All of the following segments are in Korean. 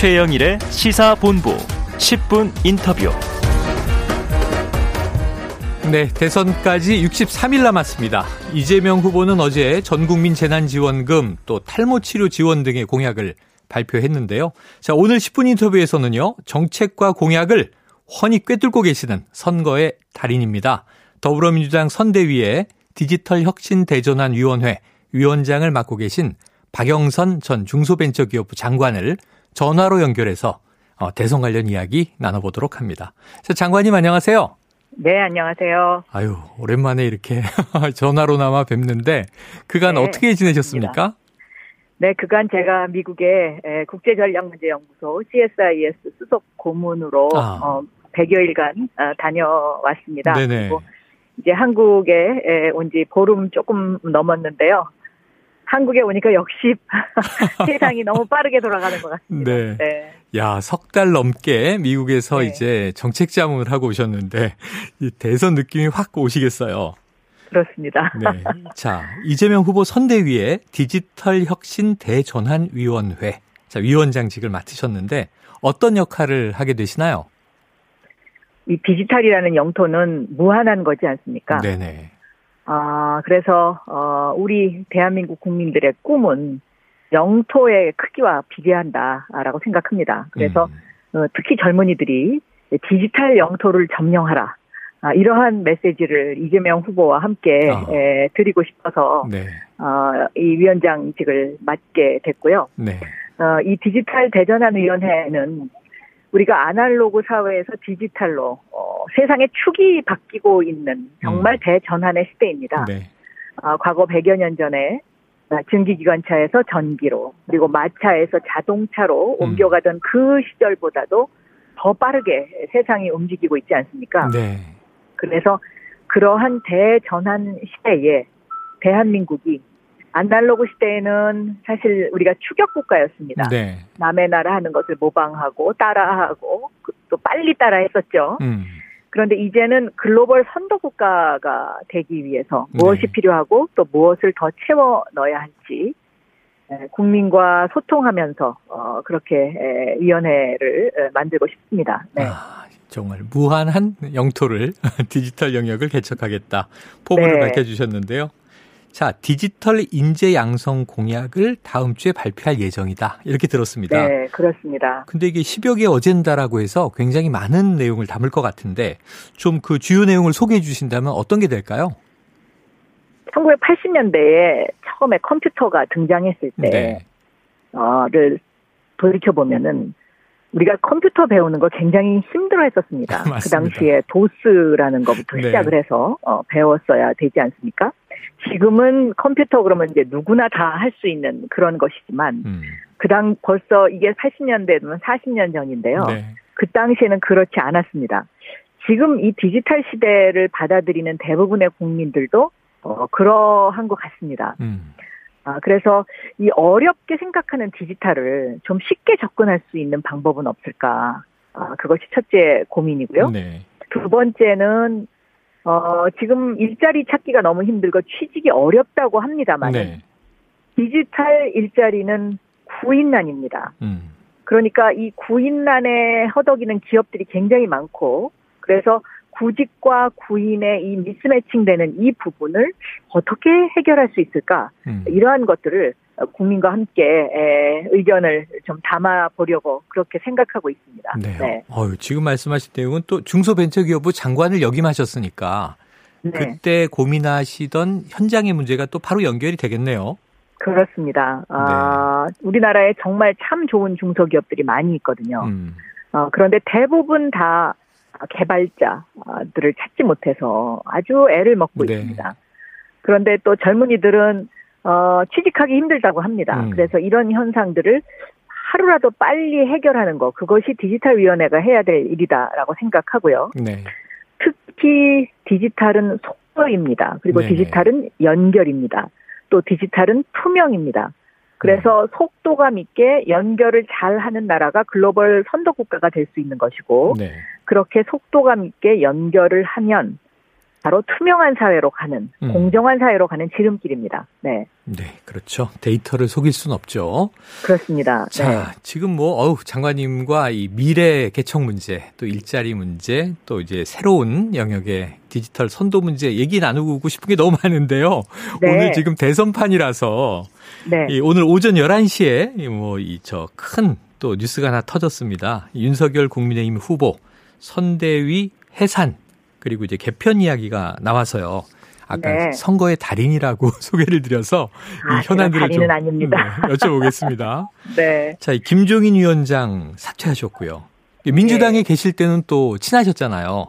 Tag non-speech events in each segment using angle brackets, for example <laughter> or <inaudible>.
최영일의 시사본부 10분 인터뷰. 네, 대선까지 63일 남았습니다. 이재명 후보는 어제 전국민 재난지원금 또 탈모치료 지원 등의 공약을 발표했는데요. 자, 오늘 10분 인터뷰에서는요, 정책과 공약을 훤히 꿰뚫고 계시는 선거의 달인입니다. 더불어민주당 선대위의 디지털 혁신 대전환 위원회 위원장을 맡고 계신 박영선 전 중소벤처기업부 장관을 전화로 연결해서 어, 대선 관련 이야기 나눠보도록 합니다. 자, 장관님 안녕하세요. 네, 안녕하세요. 아유, 오랜만에 이렇게 <laughs> 전화로나마 뵙는데 그간 네, 어떻게 지내셨습니까? 네, 그간 제가 미국의 국제전략문제연구소 CSIS 수석 고문으로 아. 어, 100여일간 어, 다녀왔습니다. 네네. 그리고 이제 한국에 온 지 보름 조금 넘었는데요. 한국에 오니까 역시 <laughs> 세상이 너무 빠르게 돌아가는 것 같습니다. 네. 네. 야, 석 달 넘게 미국에서 네. 이제 정책 자문을 하고 오셨는데 이 대선 느낌이 확 오시겠어요. 그렇습니다. 네. 자, 이재명 후보 선대위의 디지털 혁신 대전환 위원회. 자, 위원장직을 맡으셨는데 어떤 역할을 하게 되시나요? 이 디지털이라는 영토는 무한한 거지 않습니까? 네네. 아, 그래서, 어, 우리 대한민국 국민들의 꿈은 영토의 크기와 비례한다라고 생각합니다. 그래서, 음. 어, 특히 젊은이들이 디지털 영토를 점령하라. 아, 이러한 메시지를 이재명 후보와 함께 어. 에, 드리고 싶어서 네. 어, 이 위원장직을 맡게 됐고요. 네. 어, 이 디지털 대전환 위원회는 우리가 아날로그 사회에서 디지털로 어, 세상의 축이 바뀌고 있는 정말 음. 대전환의 시대입니다. 네. 어, 과거 100여 년 전에 증기기관차에서 전기로 그리고 마차에서 자동차로 음. 옮겨가던 그 시절보다도 더 빠르게 세상이 움직이고 있지 않습니까? 네. 그래서 그러한 대전환 시대에 대한민국이 아날로그 시대에는 사실 우리가 추격 국가였습니다. 네. 남의 나라 하는 것을 모방하고 따라하고 그또 빨리 따라했었죠. 음. 그런데 이제는 글로벌 선도 국가가 되기 위해서 무엇이 네. 필요하고 또 무엇을 더 채워 넣어야 할지 국민과 소통하면서 어, 그렇게 위원회를 만들고 싶습니다. 네. 아, 정말 무한한 영토를 <laughs> 디지털 영역을 개척하겠다 포부를 네. 밝혀주셨는데요. 자, 디지털 인재 양성 공약을 다음 주에 발표할 예정이다. 이렇게 들었습니다. 네, 그렇습니다. 근데 이게 10여 개 어젠다라고 해서 굉장히 많은 내용을 담을 것 같은데 좀 그 주요 내용을 소개해 주신다면 어떤 게 될까요? 1980년대에 처음에 컴퓨터가 등장했을 때를 네. 돌이켜 보면은 우리가 컴퓨터 배우는 거 굉장히 힘들어 했었습니다. <laughs> 그 당시에 도스라는 것부터 네. 시작을 해서 어, 배웠어야 되지 않습니까? 지금은 컴퓨터 그러면 이제 누구나 다 할 수 있는 그런 것이지만 음. 그당 벌써 이게 80년대면 40년 전인데요. 네. 그 당시에는 그렇지 않았습니다. 지금 이 디지털 시대를 받아들이는 대부분의 국민들도 어, 그러한 것 같습니다. 음. 아, 그래서 이 어렵게 생각하는 디지털을 좀 쉽게 접근할 수 있는 방법은 없을까? 아, 그것이 첫째 고민이고요. 네. 두 번째는 어, 지금 일자리 찾기가 너무 힘들고 취직이 어렵다고 합니다만 네. 디지털 일자리는 구인난입니다. 음. 그러니까 이 구인난에 허덕이는 기업들이 굉장히 많고 그래서 구직과 구인의 이 미스매칭 되는 이 부분을 어떻게 해결할 수 있을까 음. 이러한 것들을 국민과 함께 의견을 좀 담아 보려고 그렇게 생각하고 있습니다. 네. 네. 어유, 지금 말씀하신 내용은 또 중소벤처기업부 장관을 역임하셨으니까 네. 그때 고민하시던 현장의 문제가 또 바로 연결이 되겠네요. 그렇습니다. 아, 네. 우리나라에 정말 참 좋은 중소기업들이 많이 있거든요. 음. 어, 그런데 대부분 다 개발자들을 찾지 못해서 아주 애를 먹고 네. 있습니다. 그런데 또 젊은이들은 어, 취직하기 힘들다고 합니다. 음. 그래서 이런 현상들을 하루라도 빨리 해결하는 거 그것이 디지털 위원회가 해야 될 일이다라고 생각하고요. 네. 특히 디지털은 속도입니다. 그리고 네네. 디지털은 연결입니다. 또 디지털은 투명입니다. 그래서 음. 속도감 있게 연결을 잘 하는 나라가 글로벌 선도 국가가 될 수 있는 것이고 네. 그렇게 속도감 있게 연결을 하면 바로 투명한 사회로 가는 음. 공정한 사회로 가는 지름길입니다. 네. 네, 그렇죠. 데이터를 속일 수는 없죠. 그렇습니다. 자, 네. 지금 뭐 어우 장관님과 이 미래 개척 문제, 또 일자리 문제, 또 이제 새로운 영역의 디지털 선도 문제 얘기 나누고 싶은 게 너무 많은데요. 네. 오늘 지금 대선판이라서 네. 오늘 오전 11시에 뭐 이 저 큰 또 뉴스가 하나 터졌습니다. 윤석열 국민의힘 후보 선대위 해산 그리고 이제 개편 이야기가 나와서요. 아까 네. 선거의 달인이라고 <laughs> 소개를 드려서 아, 이 현안들을 좀 아닙니다. 네, 여쭤보겠습니다. <laughs> 네. 자, 김종인 위원장 사퇴하셨고요. 민주당에 네. 계실 때는 또 친하셨잖아요.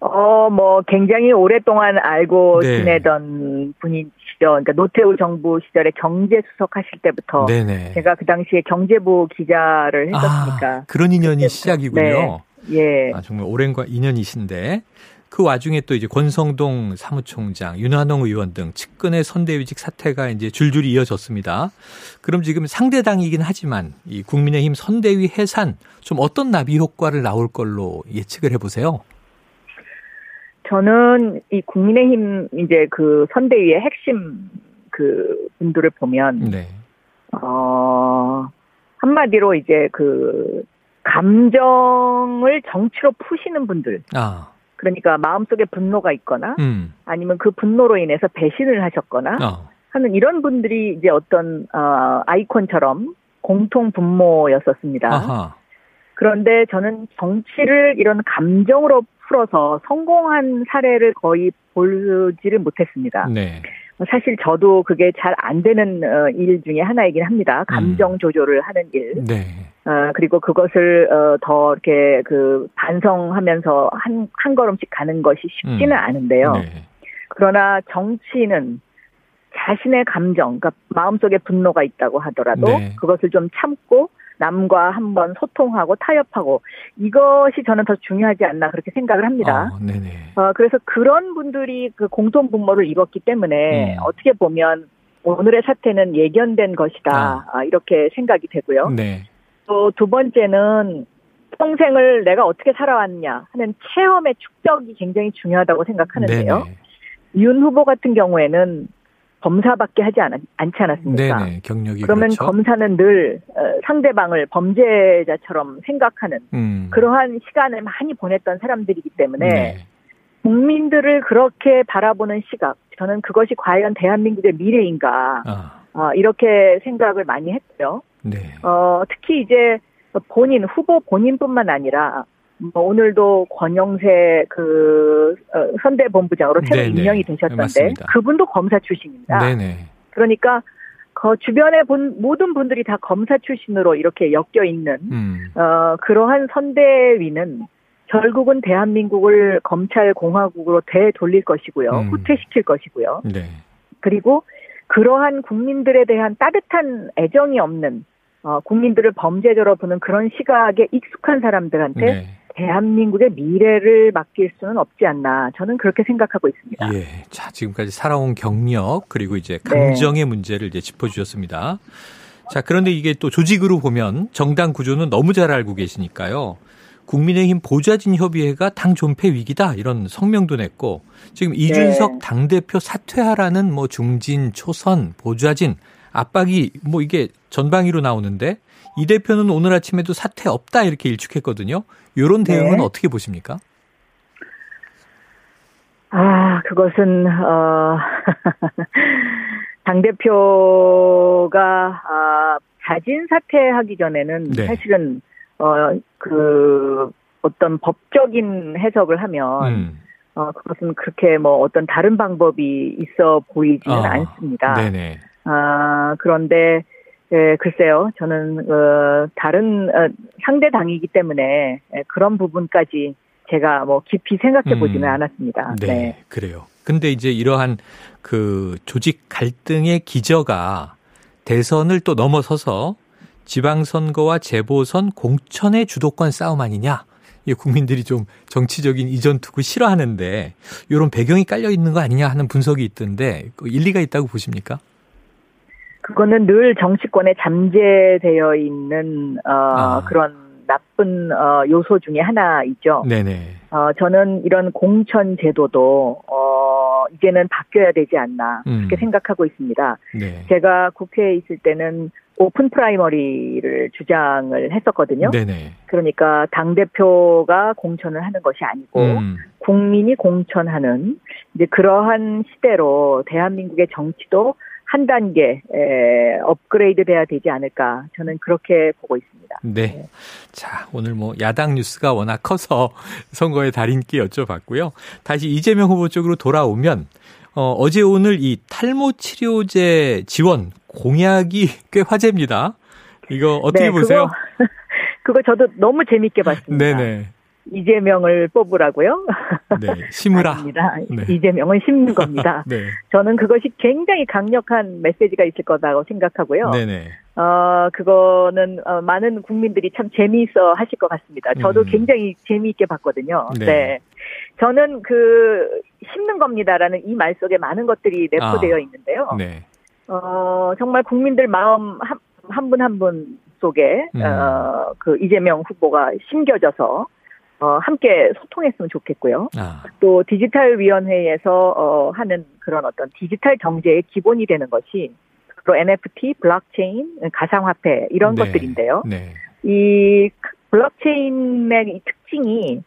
어, 뭐, 굉장히 오랫동안 알고 네. 지내던 분이시죠. 그러니까 노태우 정부 시절에 경제수석 하실 때부터. 네네. 제가 그 당시에 경제부 기자를 했었으니까. 아, 그런 인연이 시작이군요. 네. 예. 아, 정말 오랜과 인연이신데 그 와중에 또 이제 권성동 사무총장, 윤한홍 의원 등 측근의 선대위직 사태가 이제 줄줄이 이어졌습니다. 그럼 지금 상대당이긴 하지만 이 국민의힘 선대위 해산 좀 어떤 나비 효과를 나올 걸로 예측을 해보세요. 저는 이 국민의힘 이제 그 선대위의 핵심 그 분들을 보면 네. 어 한마디로 이제 그 감정을 정치로 푸시는 분들. 아. 그러니까 마음속에 분노가 있거나 음. 아니면 그 분노로 인해서 배신을 하셨거나 어. 하는 이런 분들이 이제 어떤 어 아이콘처럼 공통 분모였었습니다. 아하. 그런데 저는 정치를 이런 감정으로 풀어서 성공한 사례를 거의 보지를 못했습니다. 네. 사실 저도 그게 잘 안 되는 어, 일 중에 하나이긴 합니다. 감정 음. 조절을 하는 일. 네. 어, 그리고 그것을 어, 더 이렇게 그 반성하면서 한, 한 걸음씩 가는 것이 쉽지는 음. 않은데요. 네. 그러나 정치는 자신의 감정, 그러니까 마음속에 분노가 있다고 하더라도 네. 그것을 좀 참고 남과 한번 소통하고 타협하고 이것이 저는 더 중요하지 않나 그렇게 생각을 합니다. 어, 어 그래서 그런 분들이 그 공통 분모를 이뤘기 때문에 음. 어떻게 보면 오늘의 사태는 예견된 것이다 아. 아 이렇게 생각이 되고요. 네. 또 두 번째는 평생을 내가 어떻게 살아왔냐 하는 체험의 축적이 굉장히 중요하다고 생각하는데요. 네네. 윤 후보 같은 경우에는 검사밖에 하지 않, 않지 않았습니까? 네네, 경력이 그러면 그렇죠. 검사는 늘 어, 상대방을 범죄자처럼 생각하는 음. 그러한 시간을 많이 보냈던 사람들이기 때문에 네. 국민들을 그렇게 바라보는 시각, 저는 그것이 과연 대한민국의 미래인가 아. 어, 이렇게 생각을 많이 했고요. 네. 어, 특히 이제 본인 후보 본인뿐만 아니라 뭐 오늘도 권영세 그 어, 선대본부장으로 새로 네네. 임명이 되셨던데 맞습니다. 그분도 검사 출신입니다. 네네. 그러니까 그 주변에 본 모든 분들이 다 검사 출신으로 이렇게 엮여 있는 음. 어 그러한 선대위는 결국은 대한민국을 검찰 공화국으로 되돌릴 것이고요. 음. 후퇴시킬 것이고요. 네. 그리고 그러한 국민들에 대한 따뜻한 애정이 없는 어, 국민들을 범죄자로 보는 그런 시각에 익숙한 사람들한테 네. 대한민국의 미래를 맡길 수는 없지 않나 저는 그렇게 생각하고 있습니다. 예. 자, 지금까지 살아온 경력 그리고 이제 감정의 네. 문제를 이제 짚어 주셨습니다. 자, 그런데 이게 또 조직으로 보면 정당 구조는 너무 잘 알고 계시니까요. 국민의힘 보좌진 협의회가 당 존폐 위기다 이런 성명도 냈고 지금 이준석 네. 당 대표 사퇴하라는 뭐 중진, 초선, 보좌진 압박이 뭐 이게 전방위로 나오는데 이 대표는 오늘 아침에도 사퇴 없다 이렇게 일축했거든요. 이런 대응은 네. 어떻게 보십니까? 아, 그것은 어, <laughs> 당 대표가 아, 자진 사퇴하기 전에는 네. 사실은 어, 그 어떤 법적인 해석을 하면 음. 어, 그것은 그렇게 뭐 어떤 다른 방법이 있어 보이지는 어, 않습니다. 네네. 아, 그런데 예, 글쎄요. 저는 어, 다른 어, 상대 당이기 때문에 예, 그런 부분까지 제가 뭐 깊이 생각해 보지는 음, 않았습니다. 네, 네, 그래요. 근데 이제 이러한 그 조직 갈등의 기저가 대선을 또 넘어서서 지방선거와 재보선 공천의 주도권 싸움 아니냐? 이 국민들이 좀 정치적인 이전 투구 싫어하는데 이런 배경이 깔려 있는 거 아니냐 하는 분석이 있던데 그 일리가 있다고 보십니까? 그거는 늘 정치권에 잠재되어 있는 어, 아. 그런 나쁜 어, 요소 중에 하나이죠. 네네. 어, 저는 이런 공천 제도도 어, 이제는 바뀌어야 되지 않나 그렇게 음. 생각하고 있습니다. 네. 제가 국회에 있을 때는 오픈 프라이머리를 주장을 했었거든요. 네네. 그러니까 당 대표가 공천을 하는 것이 아니고 음. 국민이 공천하는 이제 그러한 시대로 대한민국의 정치도 한 단계 에, 업그레이드 돼야 되지 않을까 저는 그렇게 보고 있습니다. 네. 네. 자 오늘 뭐 야당 뉴스가 워낙 커서 <laughs> 선거의 달인기 여쭤봤고요. 다시 이재명 후보 쪽으로 돌아오면 어, 어제 오늘 이 탈모 치료제 지원 공약이 <laughs> 꽤 화제입니다. 이거 어떻게 네, 보세요? 그거, <laughs> 그거 저도 너무 재밌게 봤습니다. 네네. 이재명을 뽑으라고요? 네, 심으라. 아닙니다. 네. 이재명은 심는 겁니다. <laughs> 네. 저는 그것이 굉장히 강력한 메시지가 있을 거라고 생각하고요. 네네. 어, 그거는 어, 많은 국민들이 참 재미있어 하실 것 같습니다. 저도 음. 굉장히 재미있게 봤거든요. 네. 네. 저는 그 심는 겁니다라는 이 말 속에 많은 것들이 내포되어 아. 있는데요. 네. 어, 정말 국민들 마음 한 분 한분 속에 음. 어, 그 이재명 후보가 심겨져서 어, 함께 소통했으면 좋겠고요. 아. 또 디지털 위원회에서 어, 하는 그런 어떤 디지털 경제의 기본이 되는 것이 또 NFT, 블록체인, 가상화폐 이런 네. 것들인데요. 네. 이 블록체인의 특징이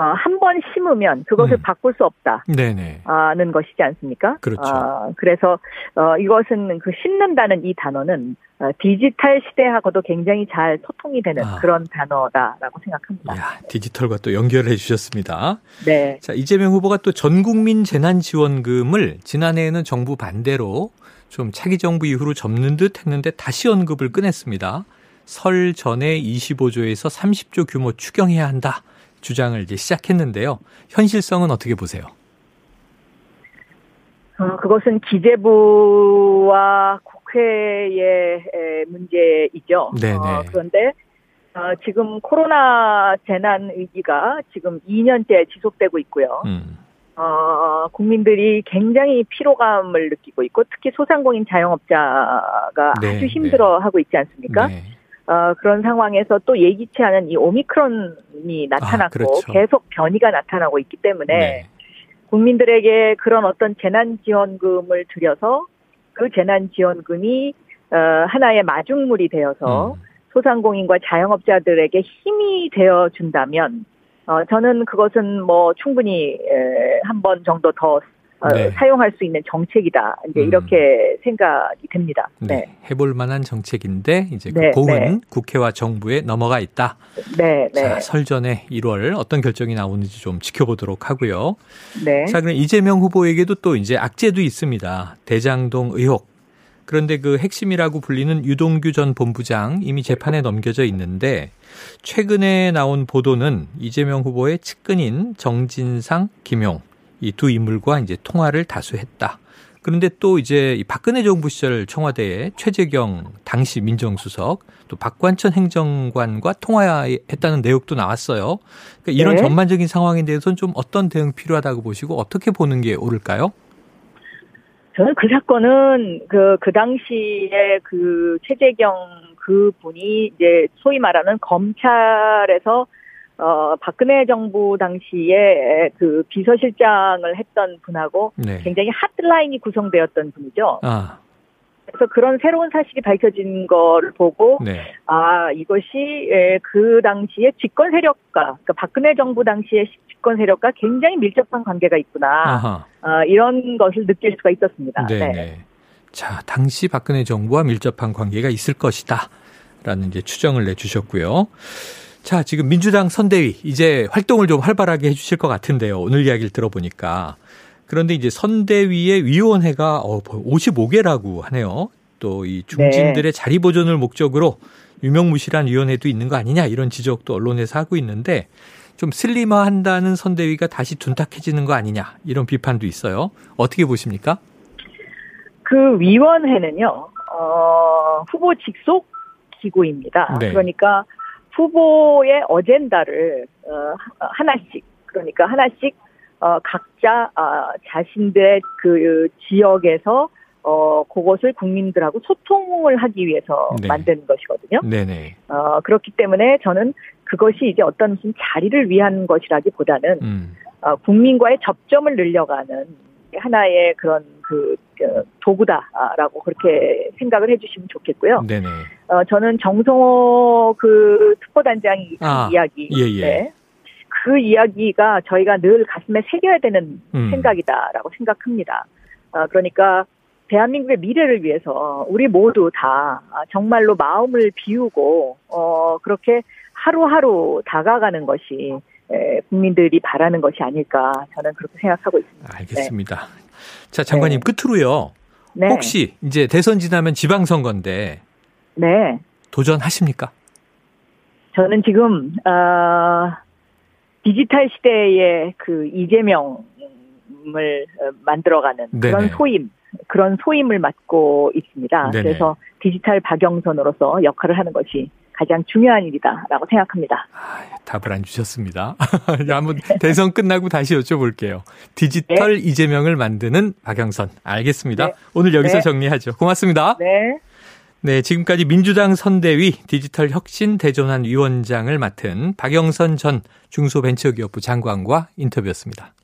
어, 한 번 심으면 그것을 음. 바꿀 수 없다는 것이지 않습니까? 그렇죠. 어, 그래서 어, 이것은 그 심는다는 이 단어는 어, 디지털 시대하고도 굉장히 잘 소통이 되는 아. 그런 단어다라고 생각합니다. 야, 디지털과 또 연결해 주셨습니다. 네. 자, 이재명 후보가 또 전국민 재난지원금을 지난해에는 정부 반대로 좀 차기 정부 이후로 접는 듯 했는데 다시 언급을 꺼냈습니다. 설 전에 25조에서 30조 규모 추경해야 한다. 주장을 이제 시작했는데요. 현실성은 어떻게 보세요? 어, 그것은 기재부와 국회의 문제이죠. 네네. 어, 그런데 어, 지금 코로나 재난 위기가 지금 2년째 지속되고 있고요. 음. 어, 국민들이 굉장히 피로감을 느끼고 있고 특히 소상공인 자영업자가 네, 아주 힘들어하고 네. 있지 않습니까? 네. 어, 그런 상황에서 또 예기치 않은 이 오미크론이 나타났고 아, 그렇죠. 계속 변이가 나타나고 있기 때문에 네. 국민들에게 그런 어떤 재난지원금을 들여서 그 재난지원금이 어, 하나의 마중물이 되어서 음. 소상공인과 자영업자들에게 힘이 되어 준다면 어, 저는 그것은 뭐 충분히 한번 정도 더 어, 네. 사용할 수 있는 정책이다. 이제 음. 이렇게 생각이 듭니다. 네. 네. 해볼 만한 정책인데 이제 그 네, 공은 네. 국회와 정부에 넘어가 있다. 네, 네. 자, 설전에 1월 어떤 결정이 나오는지 좀 지켜보도록 하고요. 네. 자, 그럼 이재명 후보에게도 또 이제 악재도 있습니다. 대장동 의혹. 그런데 그 핵심이라고 불리는 유동규 전 본부장 이미 재판에 넘겨져 있는데 최근에 나온 보도는 이재명 후보의 측근인 정진상, 김용 이 두 인물과 이제 통화를 다수 했다. 그런데 또 이제 이 박근혜 정부 시절 청와대에 최재경 당시 민정수석 또 박관천 행정관과 통화했다는 내용도 나왔어요. 그러니까 이런 네. 전반적인 상황에 대해서는 좀 어떤 대응 필요하다고 보시고 어떻게 보는 게 옳을까요? 저는 그 사건은 그, 그 당시에 그 최재경 그 분이 이제 소위 말하는 검찰에서 어, 박근혜 정부 당시에 그 비서실장을 했던 분하고 네. 굉장히 핫라인이 구성되었던 분이죠. 아. 그래서 그런 새로운 사실이 밝혀진 걸 보고 네. 아 이것이 그 당시에 집권 세력과 그러니까 박근혜 정부 당시에 집권 세력과 굉장히 밀접한 관계가 있구나 어, 이런 것을 느낄 수가 있었습니다. 네네. 네. 자 당시 박근혜 정부와 밀접한 관계가 있을 것이다라는 이제 추정을 내주셨고요. 자, 지금 민주당 선대위 이제 활동을 좀 활발하게 해 주실 것 같은데요. 오늘 이야기를 들어보니까. 그런데 이제 선대위의 위원회가 55개라고 어, 하네요. 또 이 중진들의 네. 자리 보존을 목적으로 유명무실한 위원회도 있는 거 아니냐 이런 지적도 언론에서 하고 있는데 좀 슬림화한다는 선대위가 다시 둔탁해지는 거 아니냐 이런 비판도 있어요. 어떻게 보십니까? 그 위원회는요, 어, 후보 직속 기구입니다. 네. 그러니까 후보의 어젠다를 어, 하나씩 그러니까 하나씩 어, 각자 어, 자신들의 그 지역에서 어, 그것을 국민들하고 소통을 하기 위해서 네. 만든 것이거든요. 네네. 어, 그렇기 때문에 저는 그것이 이제 어떤 무슨 자리를 위한 것이라기 보다는, 음. 어, 국민과의 접점을 늘려가는 하나의 그런 그, 그 도구다라고 그렇게 생각을 해주시면 좋겠고요. 네네. 어, 저는 정성호 그 특보단장이 아, 이야기. 예, 예. 네. 그 이야기가 저희가 늘 가슴에 새겨야 되는 음. 생각이다라고 생각합니다. 어, 그러니까 대한민국의 미래를 위해서 우리 모두 다 정말로 마음을 비우고 어, 그렇게 하루하루 다가가는 것이 국민들이 바라는 것이 아닐까 저는 그렇게 생각하고 있습니다. 알겠습니다. 네. 자 장관님 네. 끝으로요. 네. 혹시 이제 대선 지나면 지방선거인데 네. 도전하십니까? 저는 지금 어, 디지털 시대의 그 이재명을 만들어가는 그런 소임 그런 소임을 맡고 있습니다. 네네. 그래서 디지털 박영선으로서 역할을 하는 것이 가장 중요한 일이다라고 생각합니다. 아, 답을 안 주셨습니다. <laughs> 한번 대선 끝나고 다시 여쭤볼게요. 디지털 네. 이재명을 만드는 박영선. 알겠습니다. 네. 오늘 여기서 네. 정리하죠. 고맙습니다. 네. 네, 지금까지 민주당 선대위 디지털 혁신 대전환 위원장을 맡은 박영선 전 중소벤처기업부 장관과 인터뷰였습니다.